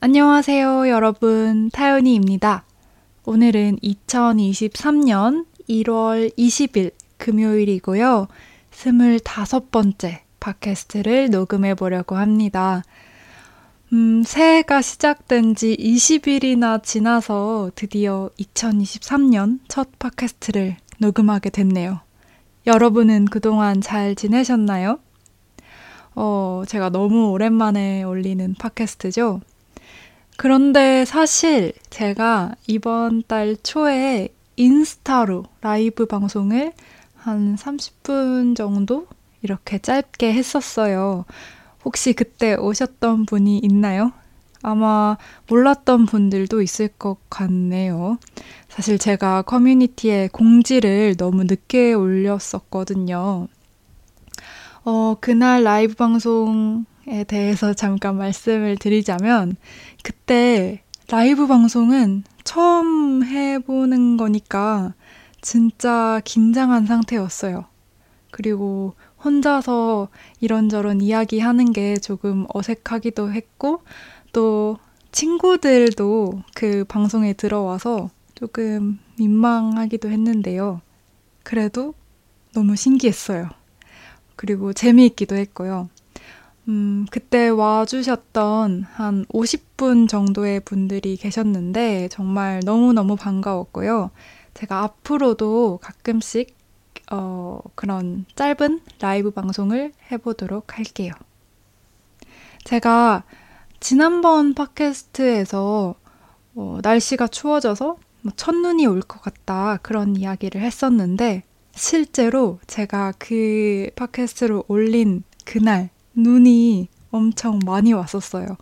안녕하세요, 여러분. 타연이입니다. 오늘은 2023년 1월 20일 금요일이고요. 25번째 팟캐스트를 녹음해 보려고 합니다. 음, 새해가 시작된 지 20일이나 지나서 드디어 2023년 첫 팟캐스트를 녹음하게 됐네요. 여러분은 그동안 잘 지내셨나요? 어, 제가 너무 오랜만에 올리는 팟캐스트죠. 그런데 사실 제가 이번 달 초에 인스타로 라이브 방송을 한 30분 정도 이렇게 짧게 했었어요. 혹시 그때 오셨던 분이 있나요? 아마 몰랐던 분들도 있을 것 같네요. 사실 제가 커뮤니티에 공지를 너무 늦게 올렸었거든요. 어, 그날 라이브 방송 에 대해서 잠깐 말씀을 드리자면, 그때 라이브 방송은 처음 해보는 거니까 진짜 긴장한 상태였어요. 그리고 혼자서 이런저런 이야기 하는 게 조금 어색하기도 했고, 또 친구들도 그 방송에 들어와서 조금 민망하기도 했는데요. 그래도 너무 신기했어요. 그리고 재미있기도 했고요. 음, 그때 와주셨던 한 50분 정도의 분들이 계셨는데 정말 너무너무 반가웠고요. 제가 앞으로도 가끔씩 어, 그런 짧은 라이브 방송을 해보도록 할게요. 제가 지난번 팟캐스트에서 어, 날씨가 추워져서 뭐 첫눈이 올 것 같다 그런 이야기를 했었는데 실제로 제가 그 팟캐스트를 올린 그날 눈이 엄청 많이 왔었어요.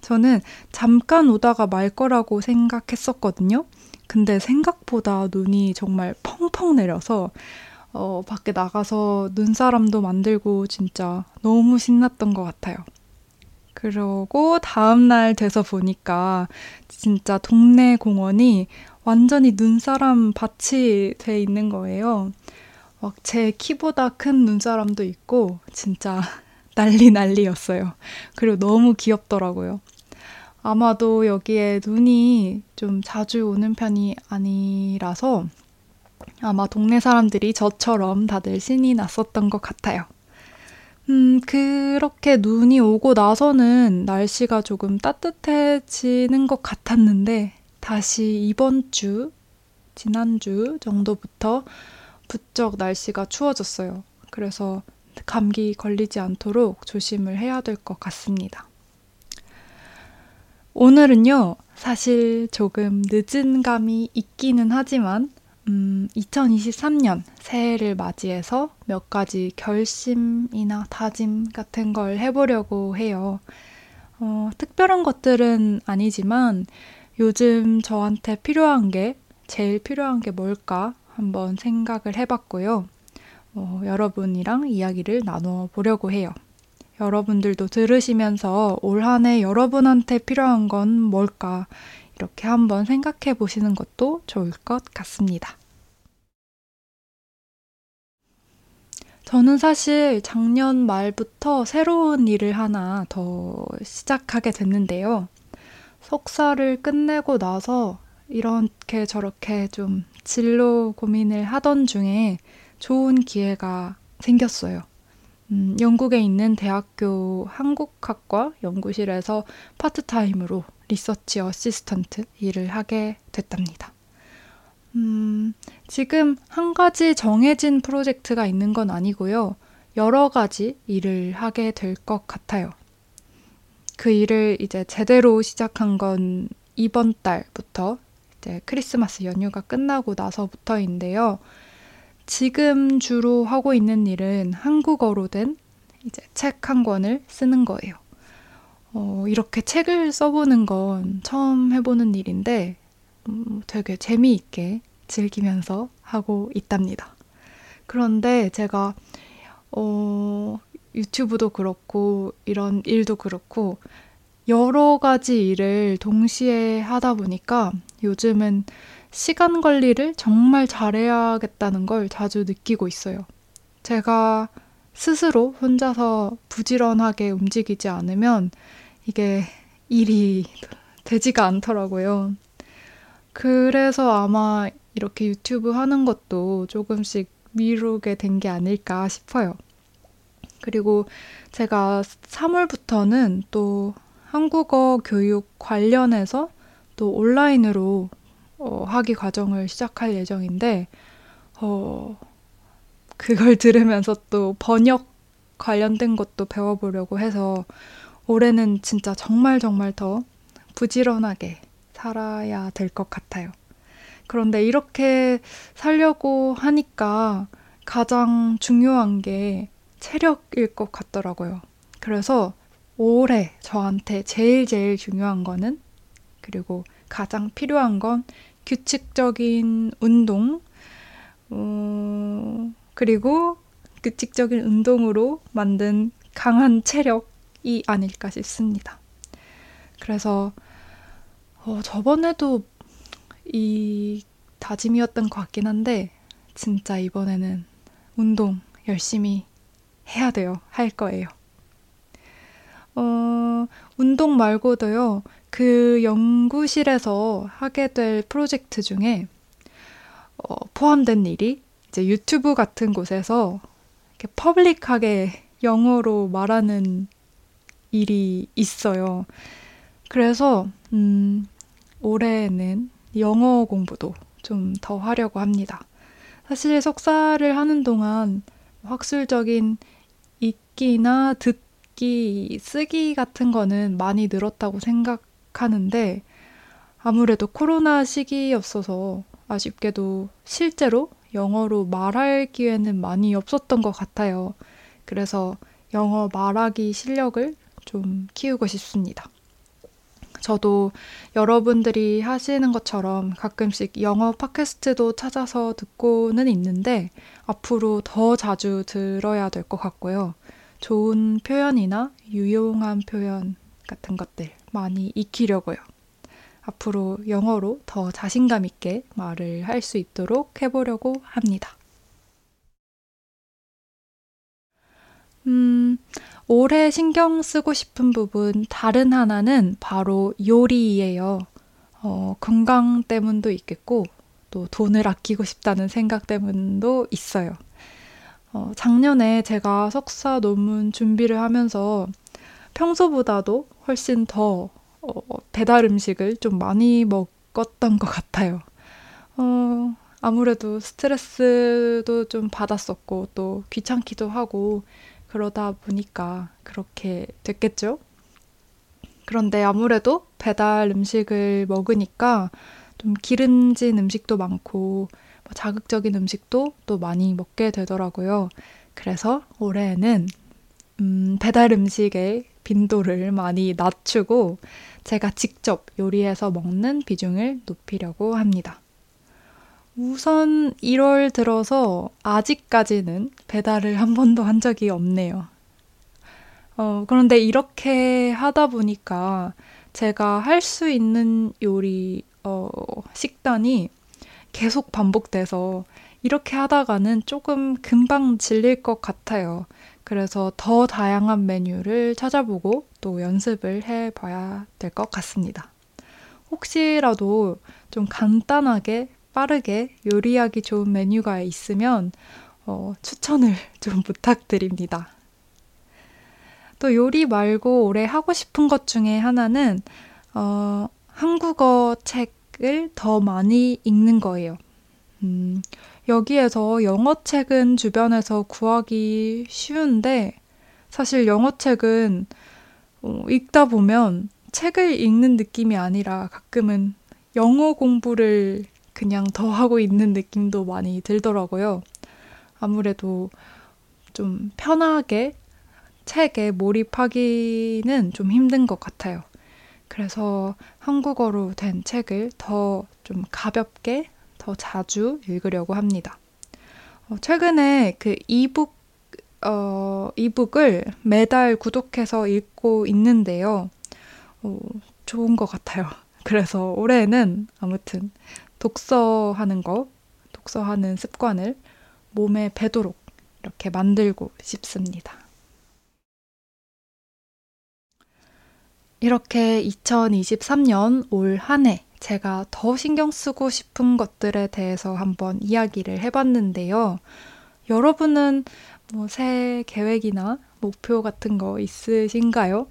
저는 잠깐 오다가 말 거라고 생각했었거든요. 근데 생각보다 눈이 정말 펑펑 내려서 어, 밖에 나가서 눈사람도 만들고 진짜 너무 신났던 것 같아요. 그러고 다음날 돼서 보니까 진짜 동네 공원이 완전히 눈사람 밭이 돼 있는 거예요. 막 제 키보다 큰 눈사람도 있고 진짜 난리 난리였어요. 그리고 너무 귀엽더라고요. 아마도 여기에 눈이 좀 자주 오는 편이 아니라서 아마 동네 사람들이 저처럼 다들 신이 났었던 것 같아요. 음, 그렇게 눈이 오고 나서는 날씨가 조금 따뜻해지는 것 같았는데, 다시 이번 주, 지난주 정도부터 부쩍 날씨가 추워졌어요. 그래서 감기 걸리지 않도록 조심을 해야 될 것 같습니다. 오늘은요, 사실 조금 늦은 감이 있기는 하지만, 음, 2023년 새해를 맞이해서 몇 가지 결심이나 다짐 같은 걸 해보려고 해요. 어, 특별한 것들은 아니지만 요즘 저한테 필요한 게, 제일 필요한 게 뭘까 한번 생각을 해봤고요. 어, 여러분이랑 이야기를 나눠 보려고 해요. 여러분들도 들으시면서 올 한 해 여러분한테 필요한 건 뭘까 이렇게 한번 생각해 보시는 것도 좋을 것 같습니다. 저는 사실 작년 말부터 새로운 일을 하나 더 시작하게 됐는데요. 석사를 끝내고 나서 이렇게 저렇게 좀 진로 고민을 하던 중에 좋은 기회가 생겼어요. 음, 영국에 있는 대학교 한국학과 연구실에서 파트타임으로 research assistant 일을 하게 됐답니다. 음, 지금 한 가지 정해진 프로젝트가 있는 건 아니고요. 여러 가지 일을 하게 될 것 같아요. 그 일을 이제 제대로 시작한 건 이번 달부터 이제 크리스마스 연휴가 끝나고 나서부터인데요. 지금 주로 하고 있는 일은 한국어로 된 이제 책 한 권을 쓰는 거예요. 어, 이렇게 책을 써보는 건 처음 해보는 일인데 음, 되게 재미있게 즐기면서 하고 있답니다. 그런데 제가 어, 유튜브도 그렇고 이런 일도 그렇고 여러 가지 일을 동시에 하다 보니까 요즘은 시간 관리를 정말 잘해야겠다는 걸 자주 느끼고 있어요. 제가 스스로 혼자서 부지런하게 움직이지 않으면 이게 일이 되지가 않더라고요. 그래서 아마 이렇게 유튜브 하는 것도 조금씩 미루게 된 게 아닐까 싶어요. 그리고 제가 3월부터는 또 한국어 교육 관련해서 또 온라인으로 어, 학위 과정을 시작할 예정인데, 어, 그걸 들으면서 또 번역 관련된 것도 배워보려고 해서 올해는 진짜 정말 정말 더 부지런하게 살아야 될 것 같아요. 그런데 이렇게 살려고 하니까 가장 중요한 게 체력일 것 같더라고요. 그래서 올해 저한테 제일 제일 중요한 거는 그리고 가장 필요한 건 규칙적인 운동, 어, 그리고 규칙적인 운동으로 만든 강한 체력이 아닐까 싶습니다. 그래서 어, 저번에도 이 다짐이었던 것 같긴 한데 진짜 이번에는 운동 열심히 해야 돼요. 할 거예요. 어, 운동 말고도요. 그 연구실에서 하게 될 프로젝트 중에 어, 포함된 일이 이제 유튜브 같은 곳에서 이렇게 퍼블릭하게 영어로 말하는 일이 있어요. 그래서 음, 올해는 영어 공부도 좀 더 하려고 합니다. 사실 석사를 하는 동안 학술적인 읽기나 듣기, 쓰기 같은 거는 많이 늘었다고 생각 하는데 아무래도 코로나 시기였어서 아쉽게도 실제로 영어로 말할 기회는 많이 없었던 것 같아요. 그래서 영어 말하기 실력을 좀 키우고 싶습니다. 저도 여러분들이 하시는 것처럼 가끔씩 영어 팟캐스트도 찾아서 듣고는 있는데 앞으로 더 자주 들어야 될 것 같고요. 좋은 표현이나 유용한 표현 같은 것들 많이 익히려고요. 앞으로 영어로 더 자신감 있게 말을 할 수 있도록 해보려고 합니다. 음, 올해 신경 쓰고 싶은 부분 다른 하나는 바로 요리예요. 어, 건강 때문도 있겠고, 또 돈을 아끼고 싶다는 생각 때문도 있어요. 어, 작년에 제가 석사 논문 준비를 하면서 평소보다도 훨씬 더 어, 배달 음식을 좀 많이 먹었던 것 같아요. 어, 아무래도 스트레스도 좀 받았었고, 또 귀찮기도 하고, 그러다 보니까 그렇게 됐겠죠? 그런데 아무래도 배달 음식을 먹으니까 좀 기름진 음식도 많고, 뭐 자극적인 음식도 또 많이 먹게 되더라고요. 그래서 올해는 음, 배달 음식의 빈도를 많이 낮추고 제가 직접 요리해서 먹는 비중을 높이려고 합니다. 우선 1월 들어서 아직까지는 배달을 한 번도 한 적이 없네요. 어, 그런데 이렇게 하다 보니까 제가 할 수 있는 요리, 어, 식단이 계속 반복돼서 이렇게 하다가는 조금 금방 질릴 것 같아요. 그래서 더 다양한 메뉴를 찾아보고 또 연습을 해봐야 될 것 같습니다. 혹시라도 좀 간단하게 빠르게 요리하기 좋은 메뉴가 있으면 어, 추천을 좀 부탁드립니다. 또 요리 말고 올해 하고 싶은 것 중에 하나는 어, 한국어 책을 더 많이 읽는 거예요. 음, 여기에서 영어 책은 주변에서 구하기 쉬운데 사실 영어 책은 어, 읽다 보면 책을 읽는 느낌이 아니라 가끔은 영어 공부를 그냥 더 하고 있는 느낌도 많이 들더라고요. 아무래도 좀 편하게 책에 몰입하기는 좀 힘든 것 같아요. 그래서 한국어로 된 책을 더 좀 가볍게 더 자주 읽으려고 합니다. 어, 최근에 그 이북 어, 이북을 매달 구독해서 읽고 있는데요. 어, 좋은 것 같아요. 그래서 올해는 아무튼 독서하는 거, 독서하는 습관을 몸에 배도록 이렇게 만들고 싶습니다. 이렇게 2023년 올 한 해 제가 더 신경 쓰고 싶은 것들에 대해서 한번 이야기를 해봤는데요. 여러분은 뭐 새 계획이나 목표 같은 거 있으신가요?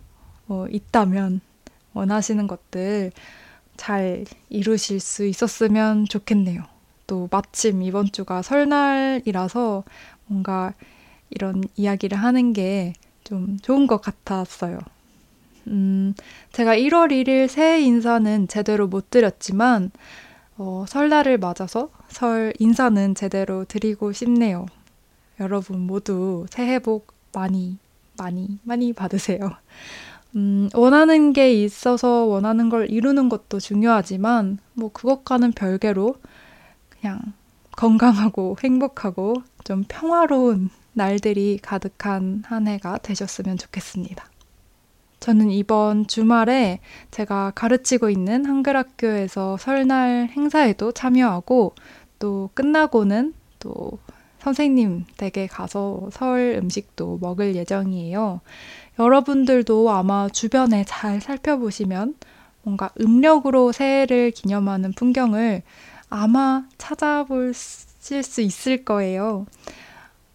뭐 있다면 원하시는 것들 잘 이루실 수 있었으면 좋겠네요. 또 마침 이번 주가 설날이라서 뭔가 이런 이야기를 하는 게 좀 좋은 것 같았어요. 음, 제가 1월 1일 새해 인사는 제대로 못 드렸지만, 어, 설날을 맞아서 설 인사는 제대로 드리고 싶네요. 여러분 모두 새해 복 많이, 많이, 많이 받으세요. 음, 원하는 게 있어서 원하는 걸 이루는 것도 중요하지만, 뭐, 그것과는 별개로 그냥 건강하고 행복하고 좀 평화로운 날들이 가득한 한 해가 되셨으면 좋겠습니다. 저는 이번 주말에 제가 가르치고 있는 한글 학교에서 설날 행사에도 참여하고 또 끝나고는 또 선생님 댁에 가서 설 음식도 먹을 예정이에요. 여러분들도 아마 주변에 잘 살펴보시면 뭔가 음력으로 새해를 기념하는 풍경을 아마 찾아보실 수 있을 거예요.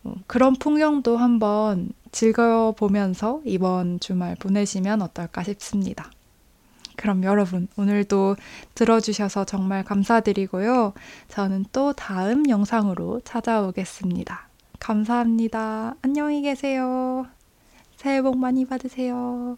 어, 그런 풍경도 한번 즐겨보면서 이번 주말 보내시면 어떨까 싶습니다. 그럼 여러분, 오늘도 들어주셔서 정말 감사드리고요. 저는 또 다음 영상으로 찾아오겠습니다. 감사합니다. 안녕히 계세요. 새해 복 많이 받으세요.